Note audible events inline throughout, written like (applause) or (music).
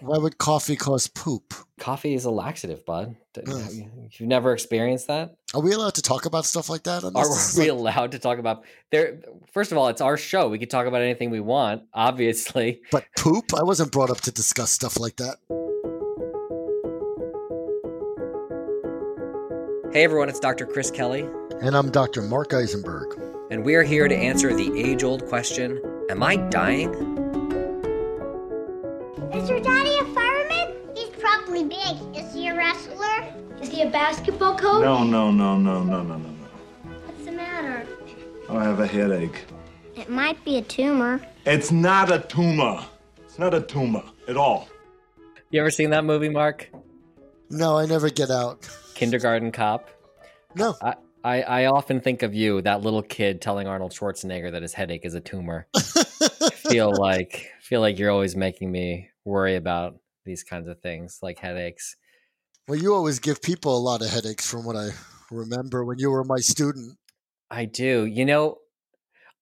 Why would coffee cause poop? Coffee is a laxative, bud. Ugh. You've never experienced that? Are we allowed to talk about stuff like that? on Are we (laughs) allowed to talk about there? First of all, it's our show. We can talk about anything we want, obviously. but poop? I wasn't brought up to discuss stuff like that. Hey everyone, it's Dr. Chris Kelly, And I'm Dr. Marc Eisenberg. and we are here to answer the age old question Am I dying? Basketball coach? No, no, no, no, no, no, no, no. What's the matter? I have a headache. It might be a tumor. It's not a tumor. It's not a tumor at all. You ever seen that movie, Marc? No, I never get out. Kindergarten Cop. No. I, I, I often think of you, that little kid telling Arnold Schwarzenegger that his headache is a tumor. (laughs) feel like feel like you're always making me worry about these kinds of things, like headaches. Well, you always give people a lot of headaches from what I remember when you were my student. I do. You know,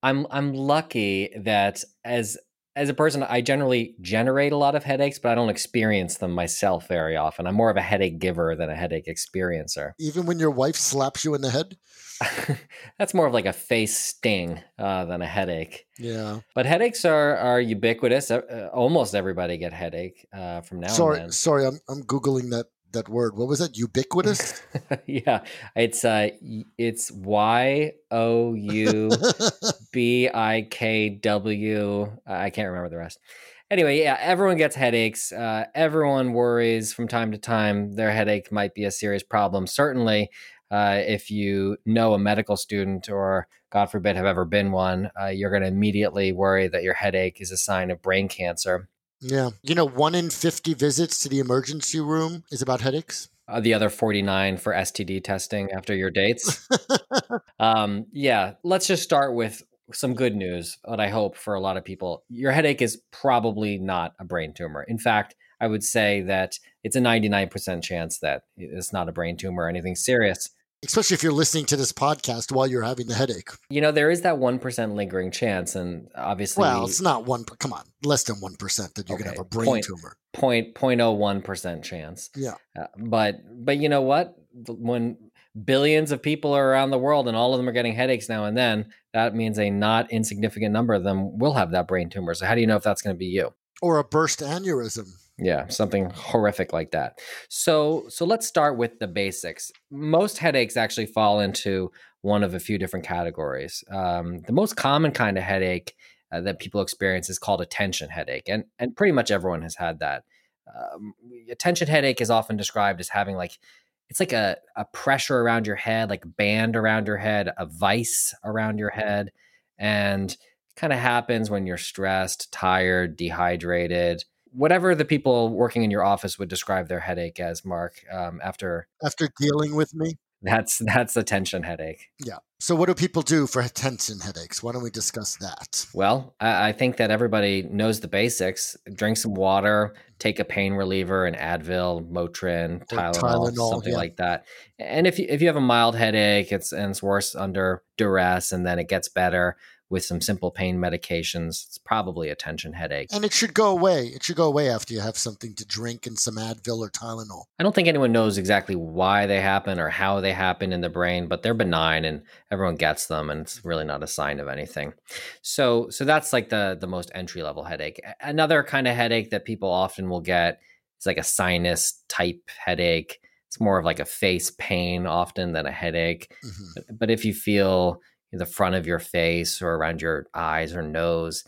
I'm I'm lucky that as as a person, I generally generate a lot of headaches, but I don't experience them myself very often. I'm more of a headache giver than a headache experiencer. Even when your wife slaps you in the head? (laughs) That's more of like a face sting uh, than a headache. Yeah. But headaches are are ubiquitous. Uh, almost everybody get headache uh, from now sorry, sorry, I'm I'm googling that that word. What was that? Ubiquitous? (laughs) yeah, it's uh, it's Y O U B I K W. I can't remember the rest. Anyway, yeah, everyone gets headaches. Uh, everyone worries from time to time their headache might be a serious problem. Certainly, uh, if you know a medical student or, God forbid, have ever been one, uh, you're going to immediately worry that your headache is a sign of brain cancer. Yeah. You know, one in 50 visits to the emergency room is about headaches. Uh, the other 49 for STD testing after your dates. (laughs) um, yeah, let's just start with some good news, what I hope for a lot of people. Your headache is probably not a brain tumor. In fact, I would say that it's a 99% chance that it's not a brain tumor or anything serious. Especially if you're listening to this podcast while you're having the headache. You know, there is that 1% lingering chance, and obviously, Well, it's not one. per- Come on, less than one percent that you're gonna have a brain point- tumor. point point oh one percent chance. Yeah. Uh, but but you know what? When billions of people are around the world and all of them are getting headaches now and then, that means a not insignificant number of them will have that brain tumor. So how do you know if that's going to be you? Or a burst aneurysm. Yeah, something horrific like that. So so let's start with the basics. Most headaches actually fall into one of a few different categories. Um, the most common kind of headache uh, that people experience is called a tension headache, and and pretty much everyone has had that. Um, a tension headache is often described as having like it's like a, a pressure around your head, like band around your head, a vice around your head, and kind of happens when you're stressed, tired, dehydrated, whatever the people working in your office would describe their headache as. Marc, um, after After dealing with me. that's that's a tension headache. Yeah. So what do people do for (laughs) tension headaches? Why don't we discuss that? Well, I, I think that everybody knows the basics. Drink some water, take a pain reliever, an Advil, Motrin, Tylenol, Tylenol, something yeah. like that. And if you, if you have a mild headache, it's and it's worse under duress, and then it gets better with some simple pain medications. It's probably a tension headache. And it should go away. It should go away after you have something to drink and some Advil or Tylenol. I don't think anyone knows exactly why they happen or how they happen in the brain, but they're benign and everyone gets them and it's really not a sign of anything. So so that's like the the most entry level headache. Another kind of headache that people often will get is like a sinus type headache. It's more of like a face pain often than a headache. Mhm. But, but if you feel the front of your face or around your eyes or nose,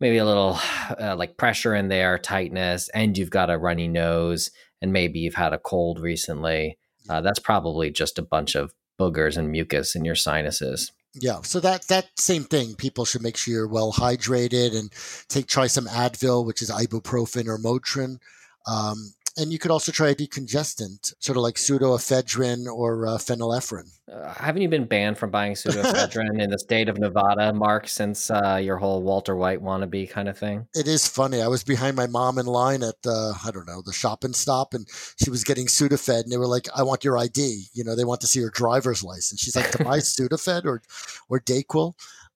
maybe a little (sighs) uh, like pressure in there, tightness, and you've got a runny nose, and maybe you've had a cold recently, uh, that's probably just a bunch of boogers and mucus in your sinuses. Yeah. So that that same thing. People should make sure you're well hydrated and take try some Advil, which is ibuprofen or Motrin. Um, and you could also try a decongestant, sort of like pseudoephedrine or uh, phenylephrine. Uh, haven't you been banned from buying (laughs) pseudoephedrine in the state of Nevada, Marc, since uh, your whole Walter White wannabe kind of thing? It is funny. I was behind my mom in line at the, I don't know, the shop and stop, and she was getting Sudafed, and they were like, "I want your ID." You know, they want to see your driver's license. She's like, "To buy (laughs) Sudafed or or Dayquil."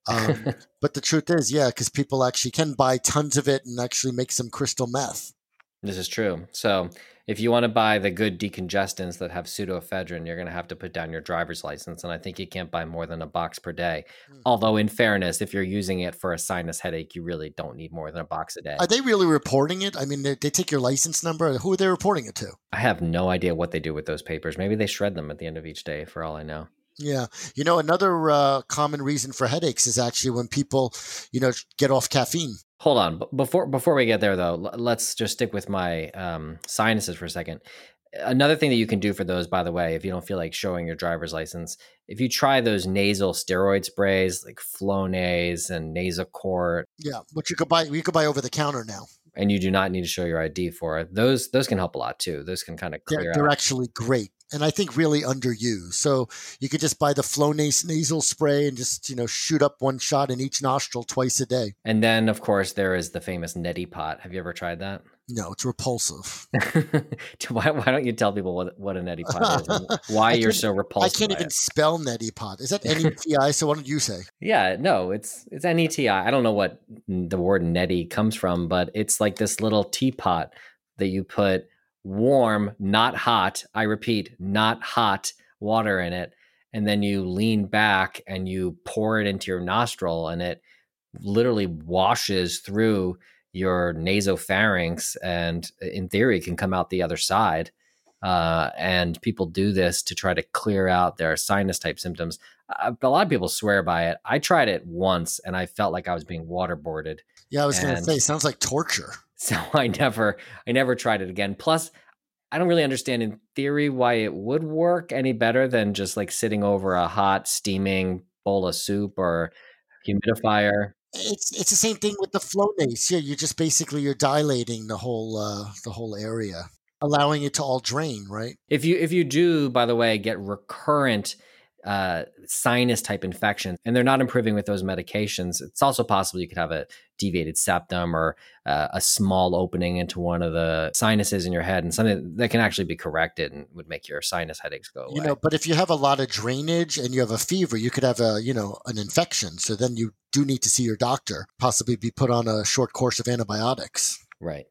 Um, (laughs) but the truth is, yeah, because people actually can buy tons of it and actually make some crystal meth. This is true. So, if you want to buy the good decongestants that have pseudoephedrine, you're going to have to put down your driver's license. And I think you can't buy more than a box per day. Mm. Although, in fairness, if you're using it for a sinus headache, you really don't need more than a box a day. Are they really reporting it? I mean, they, they take your license number. Who are they reporting it to? I have no idea what they do with those papers. Maybe they shred them at the end of each day, for all I know. Yeah. You know, another uh, common reason for headaches is actually when people, you know, get off caffeine. Hold on, before before we get there though, let's just stick with my um, sinuses for a second. Another thing that you can do for those, by the way, if you don't feel like showing your driver's license, if you try those nasal steroid sprays like Flonase and Nasacort, Yeah, which you could buy, you could buy over the counter now. and you do not need to show your ID for it, those those can help a lot too. Those can kind of clear They're, they're actually great. And I think really underused. So you could just buy the Flonase nasal spray and just, you know, shoot up one shot in each nostril twice a day. And then, of course, there is the famous neti pot. Have you ever tried that? No, it's repulsive. (laughs) why, why don't you tell people what, what a neti pot is and (laughs) why you're so I can't even it? spell neti pot. Is that N-E-T-I? so why don't you say? Yeah, no, it's it's NETI. I don't know what the word neti comes from, but it's like this little teapot that you put warm, not hot. I repeat, not hot water in it, and then you lean back and you pour it into your nostril, and it literally washes through your nasopharynx, and in theory, can come out the other side. Uh, and people do this to try to clear out their sinus type symptoms. Uh, a lot of people swear by it. I tried it once, and I felt like I was being waterboarded. Yeah, I was going to say, sounds like torture. (laughs) So I never, I never tried it again. Plus, I don't really understand in theory why it would work any better than just like sitting over a hot, steaming bowl of soup or humidifier. It's it's the same thing with the Flonase. Yeah, you're just basically you're dilating the whole uh, the whole area, allowing it to all drain, right? If you if you do, by the way, get recurrent uh, sinus type infections and they're not improving with those medications, it's also possible you could have a deviated septum or uh, a small opening into one of the sinuses in your head, and something that can actually be corrected and would make your sinus headaches go away. You know, but if you have a lot of drainage and you have a fever, you could have a you know an infection. So then you do need to see your doctor, possibly be put on a short course of antibiotics. Right.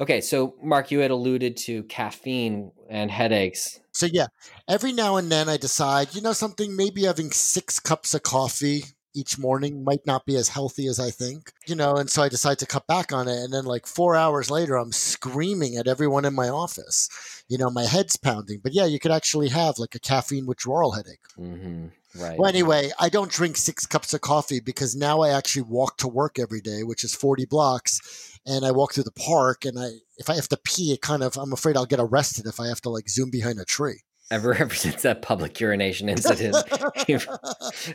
Okay, so Marc, you had alluded to caffeine and headaches. So yeah, every now and then I decide, you know, something maybe having six cups of coffee each morning might not be as healthy as I think, you know, and so I decide to cut back on it. And then like four hours later, I'm screaming at everyone in my office. You know, my head's pounding. But yeah, you could actually have like a caffeine withdrawal headache. hmm Right. Well, anyway, I don't drink six cups of coffee because now I actually walk to work every day, which is 40 blocks. And I walk through the park and I, if I have to pee, it kind of, I'm afraid I'll get arrested if I have to like zoom behind a tree. Ever (laughs) ever since that public urination incident, (laughs) (laughs)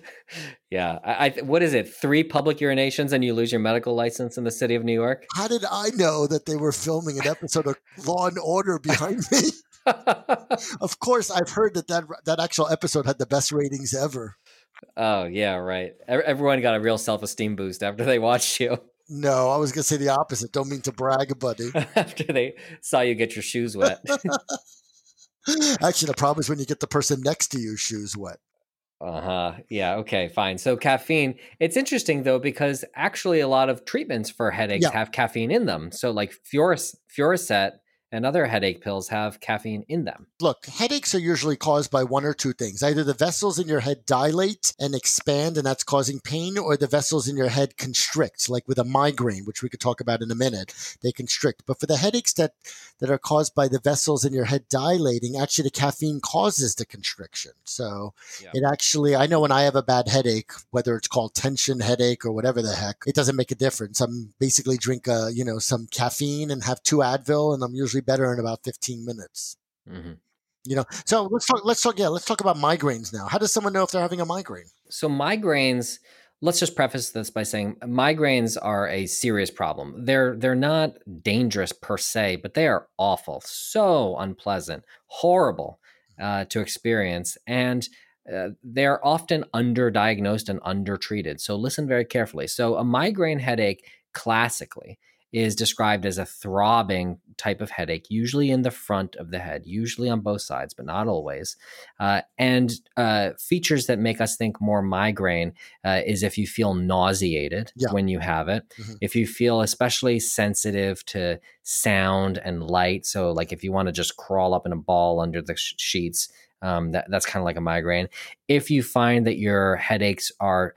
yeah. I, I what is it? Three public urinations and you lose your medical license in the city of New York. How did I know that they were filming an episode of Law and Order behind me? of course, I've heard that, that that actual episode had the best ratings ever. oh yeah, right. Everyone got a real self esteem boost after they watched you. No, I was going to say the opposite. Don't mean to brag, buddy. after they saw you get your shoes wet. Actually, the problem is when you get the person next to you shoes wet. Uh huh. Yeah. Okay. Fine. So caffeine. It's interesting though because actually a lot of treatments for headaches Yeah. have caffeine in them. So like Furic- Fioricet and other headache pills have caffeine in them. Look, headaches are usually caused by one or two things. Either the vessels in your head dilate and expand, and that's causing pain, or the vessels in your head constrict, like with a migraine, which we could talk about in a minute. They constrict. But for the headaches that, that are caused by the vessels in your head dilating, actually the caffeine causes the constriction. So Yeah. it actually, I know when I have a bad headache, whether it's called tension headache or whatever the heck, it doesn't make a difference. I'm basically drink, uh, you know, some caffeine and have two Advil, and I'm usually better in about 15 minutes. hmm You know, so let's talk. Let's talk. Yeah, let's talk about migraines now. How does someone know if they're having a migraine? So migraines, let's just preface this by saying migraines are a serious problem. They're they're not dangerous per se, but they are awful, so unpleasant, horrible uh, to experience, and uh, they're often underdiagnosed and undertreated. So listen very carefully. So a migraine headache classically is described as a throbbing type of headache, usually in the front of the head, usually on both sides, but not always. Uh, and uh, features that make us think more migraine uh, is if you feel nauseated yeah. when you have it, mm-hmm. if you feel especially sensitive to sound and light. So, like if you want to just crawl up in a ball under the sh- sheets. Um, that, that's kind of like a migraine. If you find that your headaches are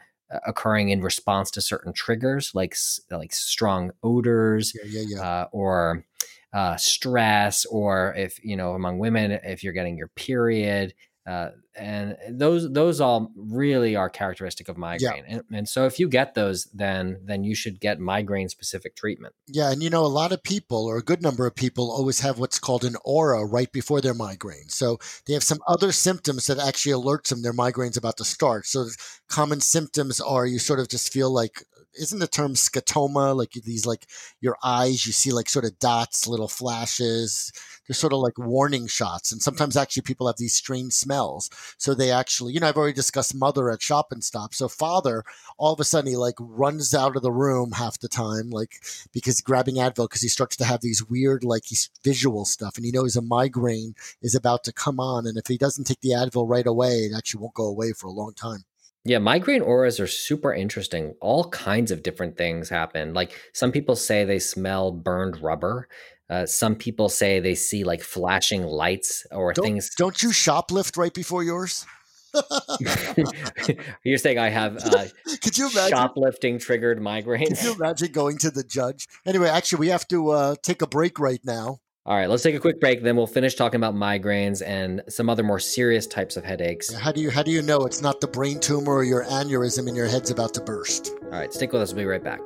occurring in response to certain triggers like like strong odors yeah, yeah, yeah. Uh, or uh, stress or if you know among women if you're getting your period uh, and those those all really are characteristic of migraine yeah. and, and, so if you get those then then you should get migraine specific treatment. Yeah and you know a lot of people or a good number of people always have what's called an aura right before their migraine. So they have some other symptoms that actually alerts them their migraine's about to start. So common symptoms are you sort of just feel like isn't the term scotoma like these like your eyes you see like sort of dots little flashes? They're sort of like warning shots and sometimes actually people have these strange smells so they actually you know i've already discussed mother at shop and stop so father all of a sudden he like runs out of the room half the time like because grabbing advil because he starts to have these weird like visual stuff and he knows a migraine is about to come on and if he doesn't take the advil right away it actually won't go away for a long time yeah, migraine auras are super interesting. All kinds of different things happen. Like some people say they smell burned rubber. Uh, some people say they see like flashing lights or don't, things. Don't you shoplift right before yours? (laughs) You're saying I have uh, (laughs) Could you imagine? shoplifting triggered migraines? Could you imagine going to the judge? Anyway, actually, we have to uh, take a break right now. All right, let's take a quick break. Then we'll finish talking about migraines and some other more serious types of headaches. How do you how do you know it's not the brain tumor or your aneurysm in your head's about to burst? All right, stick with us. We'll be right back.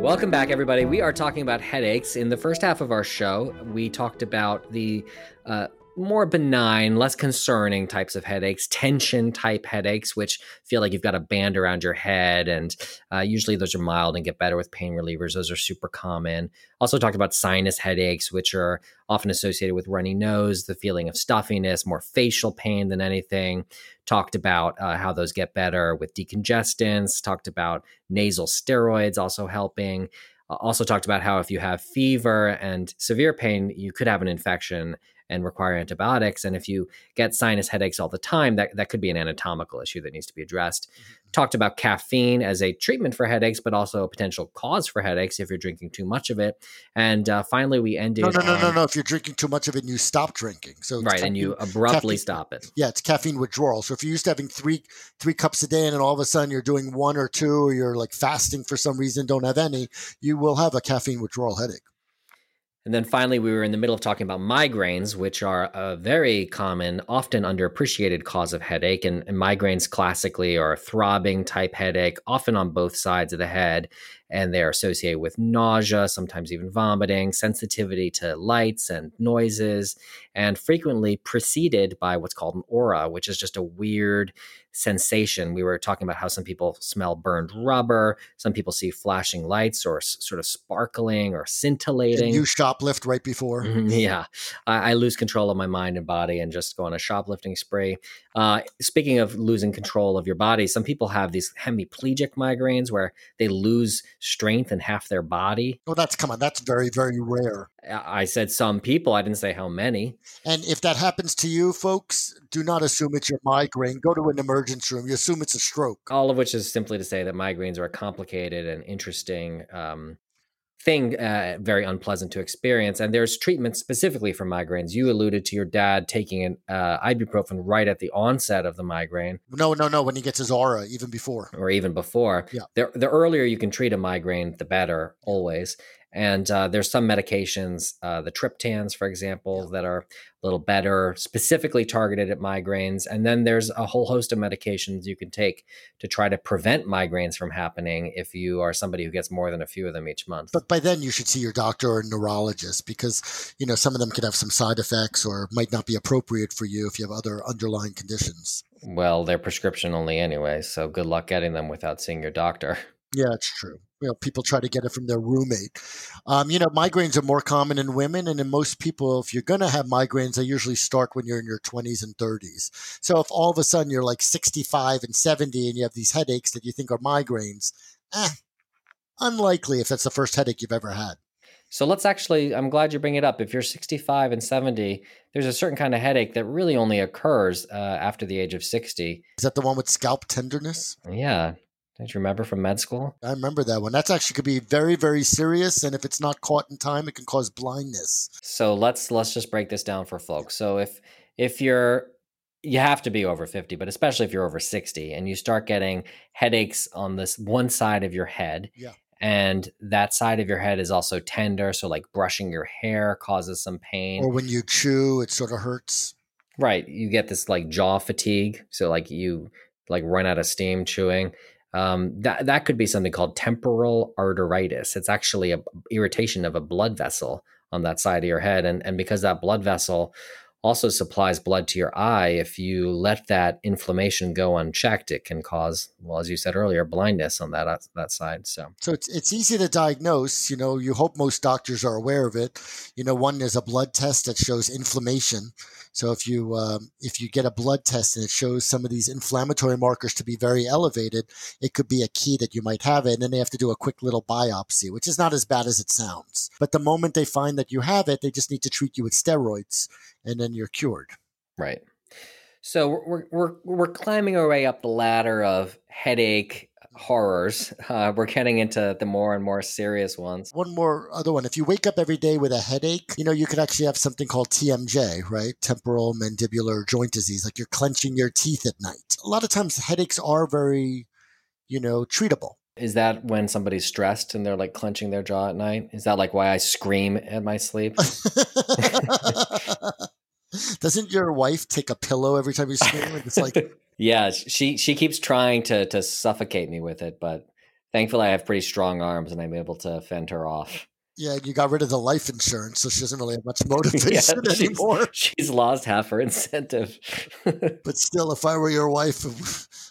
Welcome back, everybody. We are talking about headaches. In the first half of our show, we talked about the uh, more benign, less concerning types of headaches, tension type headaches, which feel like you've got a band around your head. And uh, usually those are mild and get better with pain relievers. Those are super common. Also, talked about sinus headaches, which are often associated with runny nose, the feeling of stuffiness, more facial pain than anything. Talked about uh, how those get better with decongestants. Talked about nasal steroids also helping. Uh, also talked about how if you have fever and severe pain, you could have an infection and require antibiotics. And if you get sinus headaches all the time, that, that could be an anatomical issue that needs to be addressed. Mm-hmm. Talked about caffeine as a treatment for headaches, but also a potential cause for headaches if you're drinking too much of it. And uh, finally, we ended. No, no, no, on, no, no. If you're drinking too much of it, and you stop drinking. So right, caffeine, and you abruptly caffeine, stop it. Yeah, it's caffeine withdrawal. So if you're used to having three three cups a day, and then all of a sudden you're doing one or two, or you're like fasting for some reason, don't have any, you will have a caffeine withdrawal headache. And then finally, we were in the middle of talking about migraines, which are a very common, often underappreciated cause of headache. And, and, migraines classically are a throbbing type headache, often on both sides of the head. And they're associated with nausea, sometimes even vomiting, sensitivity to lights and noises, and frequently preceded by what's called an aura, which is just a weird sensation. We were talking about how some people smell burned rubber, some people see flashing lights or s- sort of sparkling or scintillating. And you shoplift right before. Mm-hmm, yeah, I, I, lose control of my mind and body and just go on a shoplifting spree. Uh, speaking of losing control of your body, some people have these hemiplegic migraines where they lose strength in half their body. Oh, that's come on, that's very very rare. I said some people. I didn't say how many. And if that happens to you, folks, do not assume it's your migraine. Go to an emergency room. You assume it's a stroke. All of which is simply to say that migraines are a complicated and interesting um, thing, uh, very unpleasant to experience. And there's treatment specifically for migraines. You alluded to your dad taking an uh, ibuprofen right at the onset of the migraine. No, no, no. When he gets his aura, even before, or even before. Yeah. The, the earlier you can treat a migraine, the better, always. And uh, there's some medications, uh, the triptans, for example, that are a little better, specifically targeted at migraines. And then there's a whole host of medications you can take to try to prevent migraines from happening if you are somebody who gets more than a few of them each month. But by then, you should see your doctor or neurologist because you know some of them could have some side effects or might not be appropriate for you if you have other underlying conditions. Well, they're prescription only anyway, so good luck getting them without seeing your doctor. (laughs) Yeah, it's true. You know, people try to get it from their roommate. Um, you know, migraines are more common in women, and in most people, if you're going to have migraines, they usually start when you're in your 20s and 30s. So if all of a sudden you're like 65 and 70 and you have these headaches that you think are migraines, eh, unlikely if that's the first headache you've ever had. So let's actually, I'm glad you bring it up. If you're 65 and 70, there's a certain kind of headache that really only occurs uh, after the age of 60. Is that the one with scalp tenderness? Yeah. Don't you remember from med school? I remember that one. That's actually could be very, very serious, and if it's not caught in time, it can cause blindness. So let's let's just break this down for folks. So if if you're you have to be over 50, but especially if you're over 60 and you start getting headaches on this one side of your head. Yeah. And that side of your head is also tender. So, like brushing your hair causes some pain. Or when you chew, it sort of hurts. Right. You get this like jaw fatigue. So, like you like run out of steam chewing. Um, that that could be something called temporal arteritis. It's actually a irritation of a blood vessel on that side of your head, and and because that blood vessel also supplies blood to your eye, if you let that inflammation go unchecked, it can cause, well, as you said earlier, blindness on that uh, that side. So, so it's it's easy to diagnose. You know, you hope most doctors are aware of it. You know, one is a blood test that shows inflammation. So if you um, if you get a blood test and it shows some of these inflammatory markers to be very elevated, it could be a key that you might have it. And then they have to do a quick little biopsy, which is not as bad as it sounds. But the moment they find that you have it, they just need to treat you with steroids, and then you're cured. Right. So we're we're we're climbing our way up the ladder of headache horrors. Uh, we're getting into the more and more serious ones. One more other one. If you wake up every day with a headache, you know, you could actually have something called TMJ, right? Temporal mandibular joint disease, like you're clenching your teeth at night. A lot of times headaches are very, you know, treatable. Is that when somebody's stressed and they're like clenching their jaw at night? Is that like why I scream at my sleep? (laughs) (laughs) (laughs) Doesn't your wife take a pillow every time you scream? It's like (laughs) yeah, she she keeps trying to to suffocate me with it, but thankfully I have pretty strong arms and I'm able to fend her off. Yeah, you got rid of the life insurance, so she doesn't really have much (laughs) motivation yeah, (laughs) she's, anymore. She's lost half her incentive. but still, if I were your wife,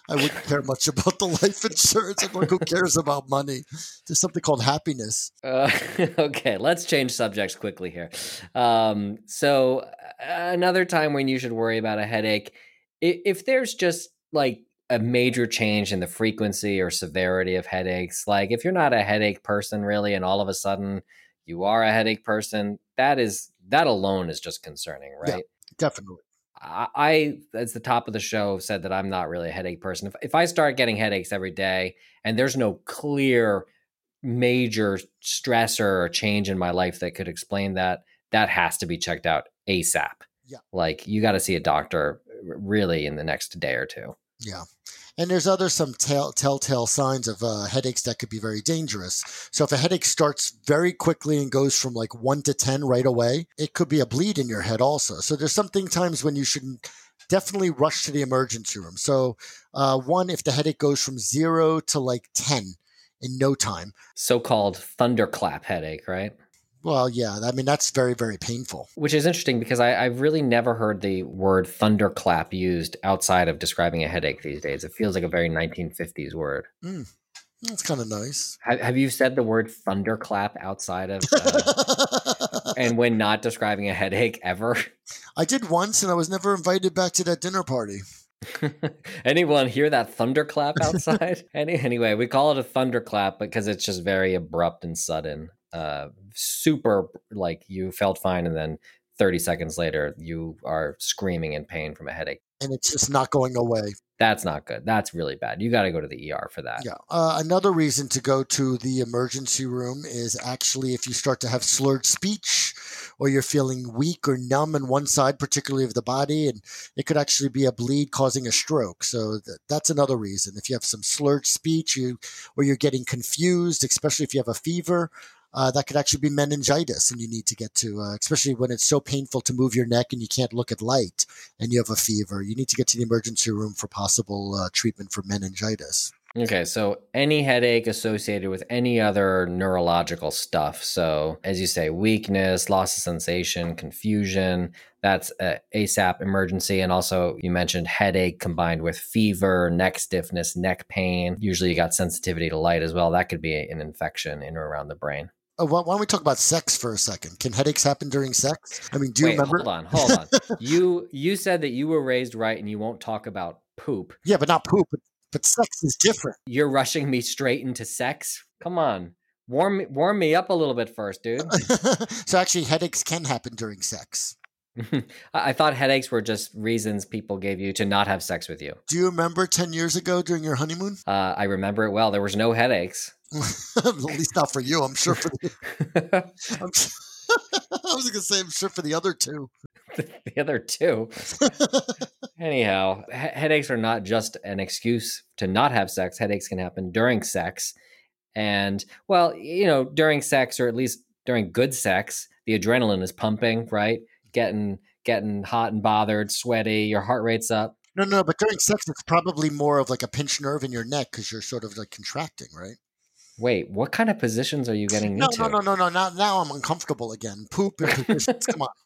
I wouldn't care much about the life insurance. I'm like, who cares about money? There's something called happiness. Uh, okay, let's change subjects quickly here. Um, so, another time when you should worry about a headache if there's just like a major change in the frequency or severity of headaches, like if you're not a headache person really, and all of a sudden you are a headache person, that is that alone is just concerning, right? Yeah, definitely. I, I, as the top of the show, said that I'm not really a headache person. If, if I start getting headaches every day and there's no clear major stressor or change in my life that could explain that, that has to be checked out ASAP. Yeah. Like you got to see a doctor really in the next day or two. Yeah. And there's other some tell, telltale signs of uh, headaches that could be very dangerous. So if a headache starts very quickly and goes from like one to 10 right away, it could be a bleed in your head also. So there's something times when you shouldn't definitely rush to the emergency room. So uh, one, if the headache goes from zero to like 10 in no time. So-called thunderclap headache, right? Well, yeah. I mean, that's very, very painful. Which is interesting because I, have really never heard the word thunderclap used outside of describing a headache these days. It feels like a very 1950s word. Mm, that's kind of nice. Have, have, you said the word thunderclap outside of uh, (laughs) and when not describing a headache ever? I did once, and I was never invited back to that dinner party. (laughs) Anyone hear that thunderclap outside? (laughs) Any, anyway, we call it a thunderclap because it's just very abrupt and sudden uh, super like you felt fine and then 30 seconds later you are screaming in pain from a headache. And it's just not going away. That's not good. That's really bad. You got to go to the er for that. Yeah. Uh, another reason to go to the emergency room is actually if you start to have slurred speech or you're feeling weak or numb in one side particularly of the body and it could actually be a bleed causing a stroke. So th- that's another reason. If you have some slurred speech you or you're getting confused especially if you have a fever uh, that could actually be meningitis, and you need to get to, uh, especially when it's so painful to move your neck and you can't look at light and you have a fever. You need to get to the emergency room for possible uh, treatment for meningitis. Okay, so any headache associated with any other neurological stuff. So, as you say, weakness, loss of sensation, confusion, that's a ASAP emergency. And also, you mentioned headache combined with fever, neck stiffness, neck pain. Usually, you got sensitivity to light as well. That could be an infection in or around the brain. Oh, why don't we talk about sex for a second? Can headaches happen during sex? I mean, do you Wait, remember? Hold on, hold on. (laughs) you you said that you were raised right and you won't talk about poop. Yeah, but not poop. But, but sex is different. You're rushing me straight into sex? Come on. Warm me, warm me up a little bit first, dude. (laughs) so actually, headaches can happen during sex. (laughs) I I thought headaches were just reasons people gave you to not have sex with you. Do you remember 10 years ago during your honeymoon? Uh, I remember it well. There was no headaches. (laughs) At least not for you. I'm sure for the. (laughs) I'm, (laughs) I was going to say, I'm sure for the other two. the other two. Anyhow, he- headaches are not just an excuse to not have sex. Headaches can happen during sex. And, well, you know, during sex, or at least during good sex, the adrenaline is pumping, right? Getting getting hot and bothered, sweaty, your heart rate's up. No, no, but during sex, it's probably more of like a pinched nerve in your neck because you're sort of like contracting, right? Wait, what kind of positions are you getting No, into? no, no, no, no. Now, now I'm uncomfortable again. Poop (laughs) positions. Come on. (laughs)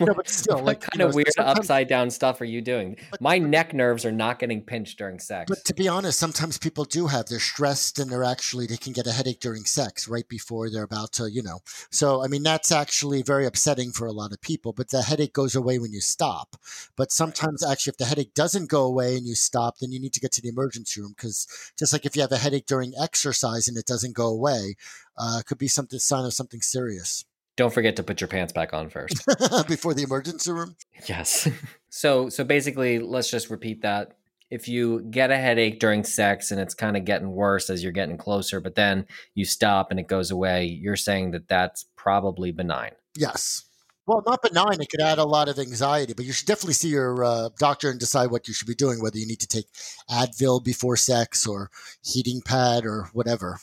No, but still, what like, kind you know, of weird upside down stuff are you doing? But- My neck nerves are not getting pinched during sex. But to be honest, sometimes people do have they're stressed and they're actually they can get a headache during sex right before they're about to, you know. So I mean that's actually very upsetting for a lot of people. But the headache goes away when you stop. But sometimes actually, if the headache doesn't go away and you stop, then you need to get to the emergency room because just like if you have a headache during exercise and it doesn't go away, uh, could be something sign of something serious Don't forget to put your pants back on first. (laughs) before the emergency room. Yes. (laughs) so so basically, let's just repeat that. If you get a headache during sex and it's kind of getting worse as you're getting closer, but then you stop and it goes away, you're saying that that's probably benign. Yes. Well, not benign. It could add a lot of anxiety, but you should definitely see your uh, doctor and decide what you should be doing, whether you need to take Advil before sex or heating pad or whatever.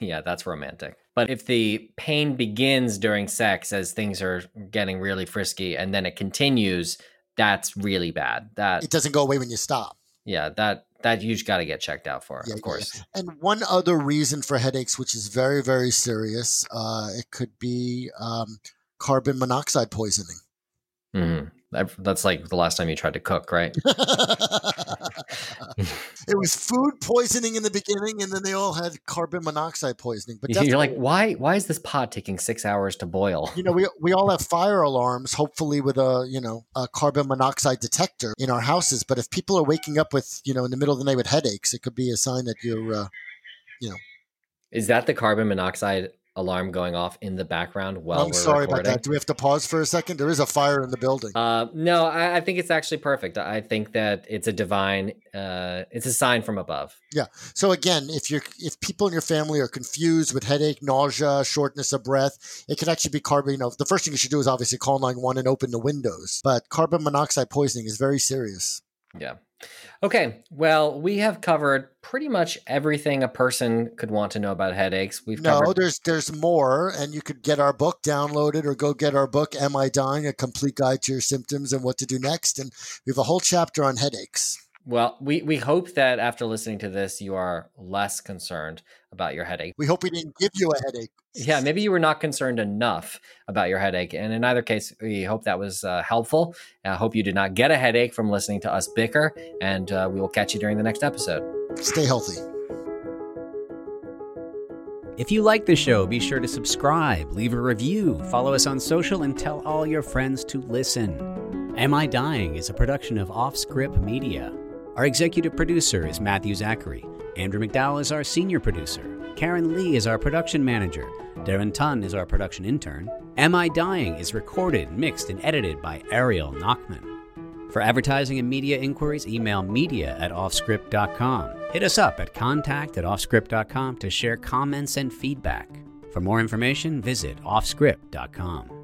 Yeah, that's romantic. But if the pain begins during sex as things are getting really frisky and then it continues, that's really bad. That It doesn't go away when you stop. yeah, that that you just got to get checked out for, Yeah, of yeah, course. And one other reason for headaches, which is very, very serious, uh, it could be um, carbon monoxide poisoning. hmm That's like the last time you tried to cook, right? (laughs) it was food poisoning in the beginning, and then they all had carbon monoxide poisoning. But You're like, why why is this pot taking six hours to boil? you know, we (laughs) we all have fire alarms, hopefully with a you know a carbon monoxide detector in our houses. But if people are waking up with you know in the middle of the night with headaches, it could be a sign that you're uh, you know, Is that the carbon monoxide alarm going off in the background while I'm sorry about that. Do we have to pause for a second? There is a fire in the building. Uh, no, I, I think it's actually perfect. I think that it's a divine, uh, it's a sign from above. Yeah. So again, if you're if people in your family are confused with headache, nausea, shortness of breath, it could actually be carbon. You know, the first thing you should do is obviously call nine one and open the windows. But carbon monoxide poisoning is very serious. Yeah. Okay. Well, we have covered pretty much everything a person could want to know about headaches. We've No, covered. there's there's more, and you could get our book downloaded or go get our book, "Am I Dying? A Complete Guide to Your Symptoms and What to Do Next." And we have a whole chapter on headaches. Well, we, we hope that after listening to this, you are less concerned about your headache. We hope we didn't give you a headache. Yeah, maybe you were not concerned enough about your headache. And in either case, we hope that was uh, helpful. I hope you did not get a headache from listening to us bicker. And uh, we will catch you during the next episode. Stay healthy. If you like the show, be sure to subscribe, leave a review, follow us on social, and tell all your friends to listen. Am I Dying is a production of Offscript Media. Our executive producer is Matthew Zachary. Andrew McDowell is our senior producer. Karen Lee is our production manager. Darren Tunn is our production intern. Am I Dying is recorded, mixed, and edited by Ariel Nachman. For advertising and media inquiries, email media at offscript.com. Hit us up at contact at offscript.com to share comments and feedback. For more information, visit offscript.com.